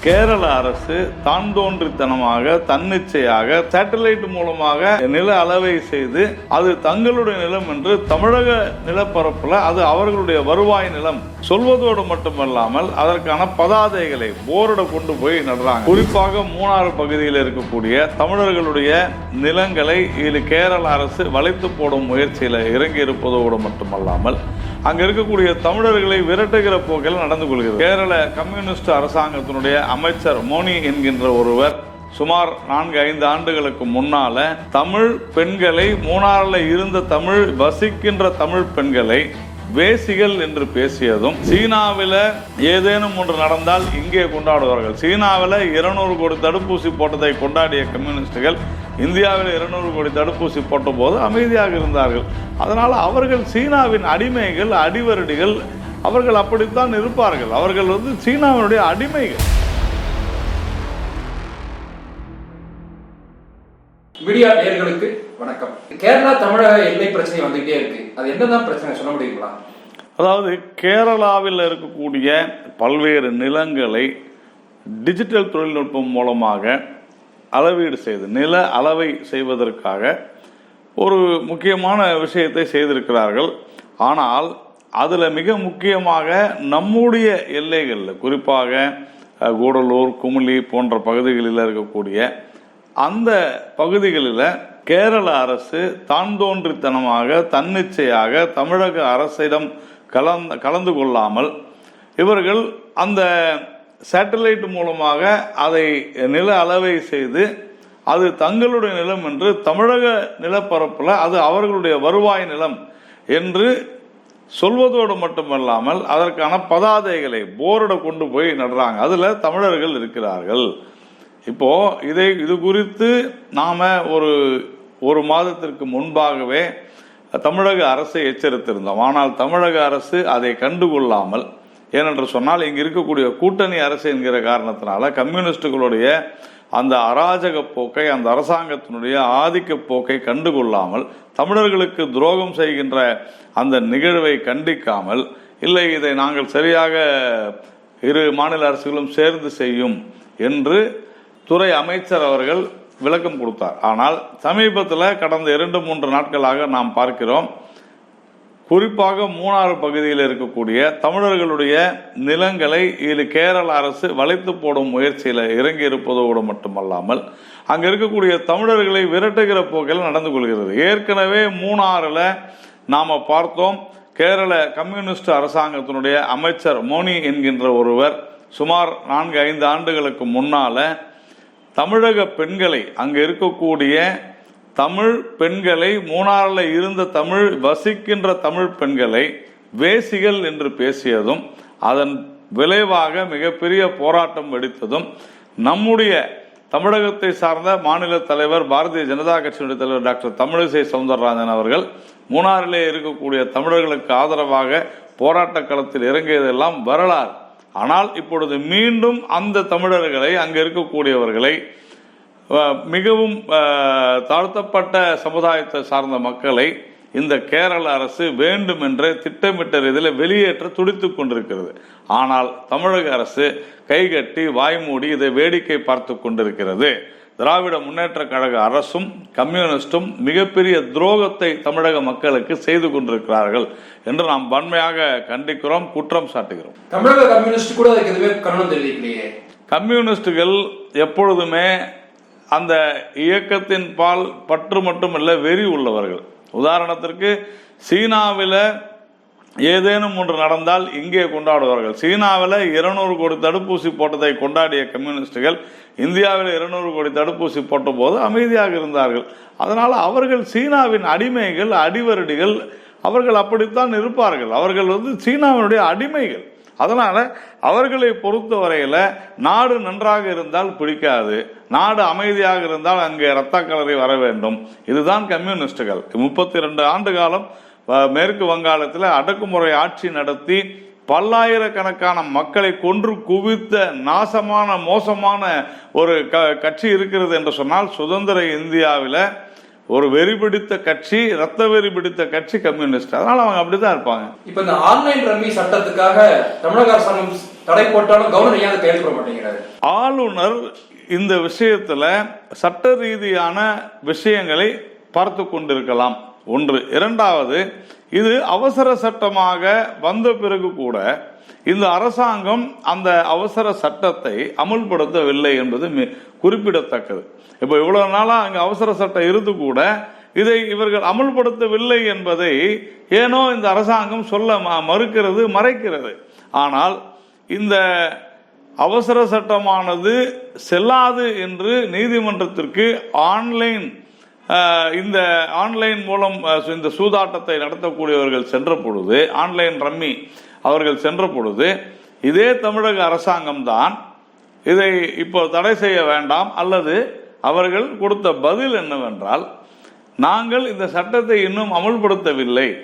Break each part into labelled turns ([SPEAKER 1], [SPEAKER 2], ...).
[SPEAKER 1] கேரள அரசு தான் தோன்றித்தனமாக தன்னிச்சையாக சேட்டலைட் மூலமாக நில அளவை செய்து அது தங்களுடைய நிலம் என்று தமிழக நிலப்பரப்புல அது அவர்களுடைய வருவாய் நிலம் சொல்வதோடு மட்டுமல்லாமல் அதற்கான பதாதைகளை போர்டை கொண்டு போய் நடுறாங்க. குறிப்பாக மூணாறு பகுதியில் இருக்கக்கூடிய தமிழர்களுடைய நிலங்களை இது கேரள அரசு வளைத்து போடும் முயற்சியில் இறங்கி இருப்பதோடு மட்டுமல்லாமல் அங்க இருக்கக்கூடிய தமிழர்களை விரட்டுகிற போக்கில் நடந்து கொள்கிறது. கேரள கம்யூனிஸ்ட் அரசாங்கத்தினுடைய அமைச்சர் மோனி என்கின்ற ஒருவர் சுமார் நான்கு ஐந்து ஆண்டுகளுக்கு முன்னால தமிழ் பெண்களை மூணாறுல இருந்த தமிழ் வசிக்கின்ற தமிழ் பெண்களை வேசிகள் என்று பேசியதும் சீனாவில் ஏதேனும் ஒன்று நடந்தால் இங்கே கொண்டாடுவார்கள். சீனாவில் இருநூறு கோடி தடுப்பூசி போட்டதை கொண்டாடிய கம்யூனிஸ்டுகள் இந்தியாவில் இருநூறு கோடி தடுப்பூசி போட்ட போது அமைதியாக இருந்தார்கள். அதனால் அவர்கள் சீனாவின் அடிமைகள் அடிவருடிகள் அவர்கள் அப்படித்தான் இருப்பார்கள். அவர்கள் வந்து சீனாவினுடைய அடிமைகள்.
[SPEAKER 2] மீடியா நேயர்களுக்கு வணக்கம். கேரளா தமிழக எல்லை பிரச்சனை வந்துகிட்டே இருக்கு. அது என்னதான் பிரச்சனை சொல்ல முடியுங்களா?
[SPEAKER 1] அதாவது கேரளாவில் இருக்கக்கூடிய பல்வேறு நிலங்களை டிஜிட்டல் தொழில்நுட்பம் மூலமாக அளவீடு செய்து நில அளவை செய்வதற்காக ஒரு முக்கியமான விஷயத்தை செய்திருக்கிறார்கள். ஆனால் அதில் மிக முக்கியமாக நம்முடைய எல்லைகளில் குறிப்பாக கூடலூர் குமுளி போன்ற பகுதிகளில் இருக்கக்கூடிய அந்த பகுதிகளில் கேரள அரசு தான் தோன்றித்தனமாக தன்னிச்சையாக தமிழக அரசிடம் கலந்து கலந்து கொள்ளாமல் இவர்கள் அந்த சேட்டலைட் மூலமாக அதை நில அளவை செய்து அது தங்களுடைய நிலம் என்று தமிழக நிலப்பரப்பில் அது அவர்களுடைய வருவாய் நிலம் என்று சொல்வதோடு மட்டுமல்லாமல் அதற்கான பதாதைகளை போர்டை கொண்டு போய் நடுறாங்க. அதில் தமிழர்கள் இருக்கிறார்கள். இப்போ இதை இது குறித்து நாம் ஒரு ஒரு மாதத்திற்கு முன்பாகவே தமிழக அரசை எச்சரித்திருந்தோம். ஆனால் தமிழக அரசு அதை கண்டுகொள்ளாமல் ஏனென்று சொன்னால் இங்கு இருக்கக்கூடிய கூட்டணி அரசு என்கிற காரணத்தினால கம்யூனிஸ்டுகளுடைய அந்த அராஜக போக்கை அந்த அரசாங்கத்தினுடைய ஆதிக்க போக்கை கண்டுகொள்ளாமல் தமிழர்களுக்கு துரோகம் செய்கின்ற அந்த நிகழ்வை கண்டிக்காமல் இல்லை இதை நாங்கள் சரியாக இரு மாநில அரசுகளும் சேர்ந்து செய்யும் என்று துறை அமைச்சர் அவர்கள் விளக்கம் கொடுத்தார். ஆனால் சமீபத்தில் கடந்த இரண்டு மூன்று நாட்களாக நாம் பார்க்கிறோம் குறிப்பாக மூணாறு பகுதியில் இருக்கக்கூடிய தமிழர்களுடைய நிலங்களை இது கேரள அரசு வளைத்து போடும் முயற்சியில் இறங்கி இருப்பதோடு மட்டுமல்லாமல் அங்கே இருக்கக்கூடிய தமிழர்களை விரட்டுகிற போக்கில் நடந்து கொள்கிறது. ஏற்கனவே மூணாறில் நாம் பார்த்தோம் கேரள கம்யூனிஸ்ட் அரசாங்கத்தினுடைய அமைச்சர் மோனி என்கின்ற ஒருவர் சுமார் நான்கு ஐந்து ஆண்டுகளுக்கு முன்னால் தமிழக பெண்களை அங்கே இருக்கக்கூடிய தமிழ் பெண்களை மூணாறில் இருந்த தமிழ் வசிக்கின்ற தமிழ் பெண்களை வேசிகள் என்று பேசியதும் அதன் விளைவாக மிகப்பெரிய போராட்டம் வெடித்ததும் நம்முடைய தமிழகத்தை சார்ந்த மாநில தலைவர் பாரதிய ஜனதா கட்சியினுடைய தலைவர் டாக்டர் தமிழிசை சவுந்தரராஜன் அவர்கள் மூணாறிலே இருக்கக்கூடிய தமிழர்களுக்கு ஆதரவாக போராட்ட களத்தில் இறங்கியதெல்லாம் வரலாறு. ஆனால் இப்பொழுது மீண்டும் அந்த தமிழர்களை அங்கே இருக்கக்கூடியவர்களை மிகவும் தாழ்த்தப்பட்ட சமுதாயத்தை சார்ந்த மக்களை இந்த கேரள அரசு வேண்டும் என்று திட்டமிட்ட ரீதியில் வெளியேற்ற துடித்துக் கொண்டிருக்கிறது. ஆனால் தமிழக அரசு கைகட்டி வாய்மூடி இதை வேடிக்கை பார்த்து கொண்டிருக்கிறது. திராவிட முன்னேற்ற கழக அரசும் கம்யூனிஸ்டும் மிகப்பெரிய துரோகத்தை தமிழக மக்களுக்கு செய்து கொண்டிருக்கிறார்கள் என்று நாம் வன்மையாக கண்டிக்கிறோம் குற்றம் சாட்டுகிறோம்.
[SPEAKER 2] தமிழக கம்யூனிஸ்ட் கூட
[SPEAKER 1] கம்யூனிஸ்டுகள் எப்பொழுதுமே அந்த இயக்கத்தின் பால் பற்று மட்டுமல்ல வெறி உள்ளவர்கள். உதாரணத்திற்கு சீனாவில் ஏதேனும் ஒன்று நடந்தால் இங்கே கொண்டாடுவார்கள். சீனாவில் இருநூறு கோடி தடுப்பூசி போட்டதை கொண்டாடிய கம்யூனிஸ்டுகள் இந்தியாவில் இருநூறு கோடி தடுப்பூசி போட்ட போது அமைதியாக இருந்தார்கள். அதனால் அவர்கள் சீனாவின் அடிமைகள் அடிவருடிகள் அவர்கள் அப்படித்தான் இருப்பார்கள். அவர்கள் வந்து சீனாவினுடைய அடிமைகள். அதனால் அவர்களை பொறுத்த வரையில் நாடு நன்றாக இருந்தால் பிடிக்காது. நாடு அமைதியாக இருந்தால் அங்கே இரத்த கலரை வர வேண்டும். இதுதான் கம்யூனிஸ்டுகள். முப்பத்தி ரெண்டு ஆண்டு காலம் மேற்கு வங்காளத்தில் அடக்குமுறை ஆட்சி நடத்தி பல்லாயிரக்கணக்கான மக்களை கொன்று குவித்த நாசமான மோசமான ஒரு க கட்சி இருக்கிறது என்று சொன்னால் சுதந்திர இந்தியாவில் ஒரு வெறி பிடித்த கட்சி ரத்த வெறி பிடித்த கட்சி கம்யூனிஸ்ட். அதனால அவங்க அப்படிதான் இருப்பாங்க.
[SPEAKER 2] இப்ப இந்த ஆன்லைன் ரம்மி சட்டத்துக்காக தமிழக அரசாங்கம் தடை போட்டாலும் கவர்னர் ஏன் கையெழுத்து மாட்டேங்கிறாரு?
[SPEAKER 1] ஆளுநர் இந்த விஷயத்துல சட்ட ரீதியான விஷயங்களை பார்த்து கொண்டிருக்கலாம். ஒன்று. இரண்டாவது இது அவசர சட்டமாக வந்த பிறகு கூட இந்த அரசாங்கம் அந்த அவசர சட்டத்தை அமுல்படுத்தவில்லை என்பது குறிப்பிடத்தக்கது. இப்போ இவ்வளவு நாளாக அங்கே அவசர சட்டம் இருந்து கூட இதை இவர்கள் அமுல்படுத்தவில்லை என்பதை ஏனோ இந்த அரசாங்கம் சொல்ல ம- மறுக்கிறது மறைக்கிறது. ஆனால் இந்த அவசர சட்டமானது செல்லாது என்று நீதிமன்றத்திற்கு ஆன்லைன் இந்த ஆன்லைன் மூலம் இந்த சூதாட்டத்தை நடத்தக்கூடியவர்கள் சென்ற பொழுது ஆன்லைன் ரம்மி அவர்கள் சென்ற பொழுது இதே தமிழக அரசாங்கம்தான் இதை இப்போ தடை செய்ய வேண்டாம் அல்லது அவர்கள் கொடுத்த பதில் என்னவென்றால் நாங்கள் இந்த சட்டத்தை இன்னும் அமல்படுத்தவில்லை.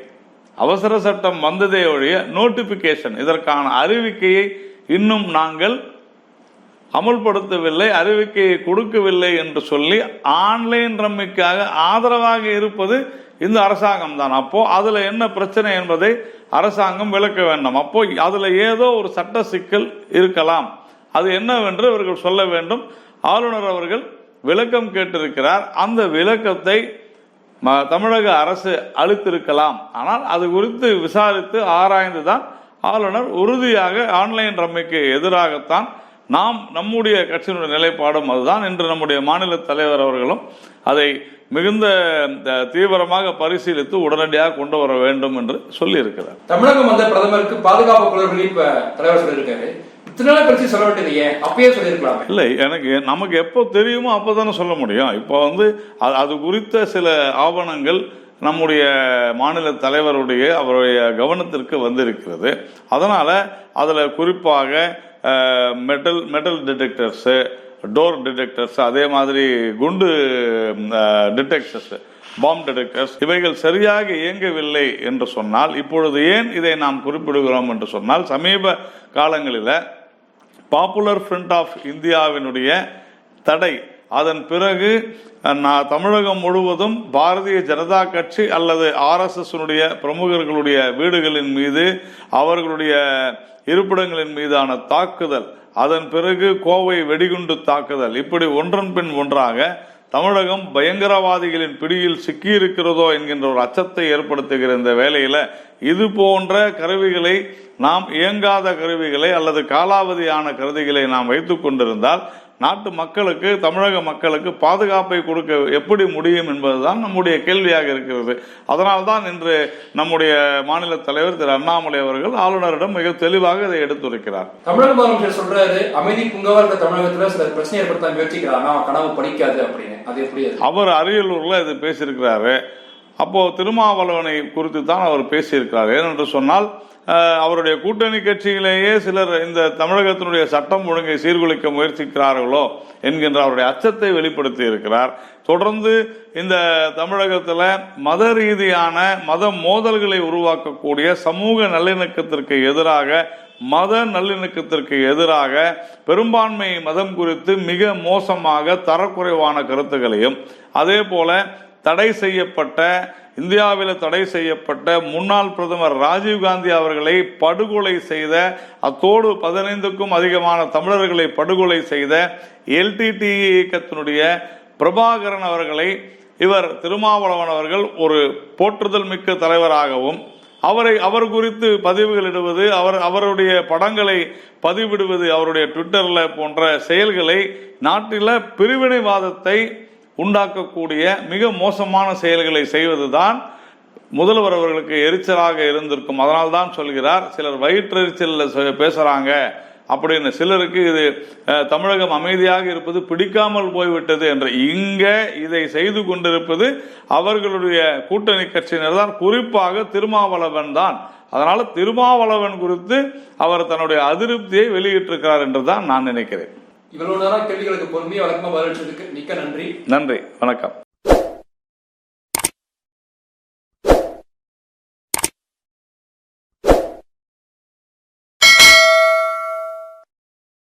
[SPEAKER 1] அவசர சட்டம் வந்ததே ஒழிய நோட்டிபிகேஷன் இதற்கான அறிவிக்கையை இன்னும் நாங்கள் அமல்படுத்தவில்லை அறிவிக்கையை கொடுக்கவில்லை என்று சொல்லி ஆன்லைன் ரம்மிக்காக ஆதரவாக இருப்பது இந்த அரசாங்கம் தான் அப்போ அதுல என்ன பிரச்சனை என்பதை அரசாங்கம் விளக்க வேண்டும். அப்போ அதுல ஏதோ ஒரு சட்ட சிக்கல் இருக்கலாம். அது என்னவென்று இவர்கள் சொல்ல வேண்டும். ஆளுநர் அவர்கள் விளக்கம் கேட்டிருக்கிறார். அந்த விளக்கத்தை ம- தமிழக அரசு அளித்திருக்கலாம். ஆனால் அது குறித்து விசாரித்து ஆராய்ந்து தான் ஆளுநர் உறுதியாக ஆன்லைன் ரம்மிக்கு எதிராகத்தான் நாம் நம்முடைய கட்சியினுடைய நிலைப்பாடும் அதுதான். இன்று நம்முடைய மாநில தலைவர் அவர்களும் அதை மிகுந்த தீவிரமாக பரிசீலித்து உடனடியாக கொண்டு வர வேண்டும் என்று சொல்லியிருக்கிறார்.
[SPEAKER 2] தமிழகம் வந்த பிரதமருக்கு பாதுகாப்பு குழுவின் தலைவர் சொல்லியிருக்காரு. சொல்ல
[SPEAKER 1] இல்லை எனக்கு நமக்கு எப்போ தெரியுமோ அப்போ தானே சொல்ல முடியும். இப்போ வந்து அது அது குறித்த சில ஆவணங்கள் நம்முடைய மாநில தலைவருடைய அவருடைய கவனத்திற்கு வந்திருக்கிறது. அதனால் அதில் குறிப்பாக metal metal detectors door detectors அதே மாதிரி குண்டு டிடெக்டர்ஸ் பாம் டிடெக்டர்ஸ் இவைகள் சரியாக இயங்கவில்லை என்று சொன்னால் இப்பொழுது ஏன் இதை நாம் குறிப்பிடுகிறோம் என்று சொன்னால் சமீப காலங்களில் பாப்புலர் ஃப்ரண்ட் ஆஃப் இந்தியாவினுடைய தடை அதன் பிறகு நான் தமிழகம் முழுவதும் பாரதிய ஜனதா கட்சி அல்லது ஆர்எஸ்எஸ்னுடைய பிரமுகர்களுடைய வீடுகளின் மீது அவர்களுடைய இருப்பிடங்களின் மீதான தாக்குதல் அதன் பிறகு கோவை வெடிகுண்டு தாக்குதல் இப்படி ஒன்றன் பின் ஒன்றாக தமிழகம் பயங்கரவாதிகளின் பிடியில் சிக்கியிருக்கிறதோ என்கின்ற ஒரு அச்சத்தை ஏற்படுத்துகிற இந்த வேலையில் இது போன்ற கருவிகளை நாம் இயங்காத கருவிகளை அல்லது காலாவதியான கருவிகளை நாம் வைத்துக் கொண்டிருந்தால் நாட்டு மக்களுக்கு தமிழக மக்களுக்கு பாதுகாப்பை கொடுக்க எப்படி முடியும் என்பதுதான் நம்முடைய கேள்வியாக இருக்கிறது. அதனால்தான் இன்று நம்முடைய மாநில தலைவர் திரு அண்ணாமலை அவர்கள் ஆளுநரிடம் மிக தெளிவாக இதை எடுத்துரைக்கிறார்.
[SPEAKER 2] தமிழக முதலமைச்சர் சொல்றாரு அமைதி பூங்காவா இருக்க தமிழகத்துல சில பிரச்சனை ஏற்படுத்த முயற்சிக்கிறாங்க கனவு படிக்காது அப்படின்னு. அது எப்படி
[SPEAKER 1] அவர் அரியலூர்ல இது பேசியிருக்கிறாரு. அப்போ திருமாவளவனை குறித்து தான் அவர் பேசியிருக்கிறார். ஏனென்று சொன்னால் அவருடைய கூட்டணி கட்சியிலேயே சிலர் இந்த தமிழகத்தினுடைய சட்டம் ஒழுங்கை சீர்குலைக்க முயற்சிக்கிறார்களோ என்கின்ற அவருடைய அச்சத்தை வெளிப்படுத்தி இருக்கிறார் தொடர்ந்து இந்த தமிழகத்தில் மத ரீதியான மத மோதல்களை உருவாக்கக்கூடிய சமூக நல்லிணக்கத்திற்கு எதிராக மத நல்லிணக்கத்திற்கு எதிராக பெரும்பான்மை மதம் குறித்து மிக மோசமாக தரக்குறைவான கருத்துக்களையும் அதே போல தடை செய்யப்பட்ட இந்தியாவில் தடை செய்யப்பட்ட முன்னாள் பிரதமர் ராஜீவ்காந்தி அவர்களை படுகொலை செய்த அத்தோடு பதினைந்துக்கும் அதிகமான தமிழர்களை படுகொலை செய்த எல்டிடி இயக்கத்தினுடைய பிரபாகரன் அவர்களை இவர் திருமாவளவன் அவர்கள் ஒரு போற்றுதல் மிக்க தலைவராகவும் அவரை அவர் குறித்து பதிவுகள் இடுவது அவர் அவருடைய படங்களை பதிவிடுவது அவருடைய ட்விட்டரில் போன்ற செயல்களை நாட்டில் பிரிவினைவாதத்தை உண்டாக்கக்கூடிய மிக மோசமான செயல்களை செய்வதுதான் முதல்வர் அவர்களுக்கு எரிச்சலாக இருந்திருக்கும். அதனால் தான் சொல்கிறார் சிலர் வயிற்றெரிச்சலில் பேசுகிறாங்க பேசுறாங்க. அப்படின்னு சிலருக்கு இது தமிழகம் அமைதியாக இருப்பது பிடிக்காமல் போய்விட்டது என்று. இங்க இதை செய்து கொண்டிருப்பது அவர்களுடைய கூட்டணி கட்சியினர் தான். குறிப்பாக திருமாவளவன் தான். அதனால திருமாவளவன் குறித்து அவர் தன்னுடைய அதிருப்தியை வெளியிட்டிருக்கிறார் என்று தான் நான் நினைக்கிறேன்.
[SPEAKER 2] இவ்வளவு நேரம் கேள்விகளுக்கு பொறுமையை வழக்கமா பதிலளிச்சதுக்கு மிக்க நன்றி.
[SPEAKER 1] நன்றி. வணக்கம்.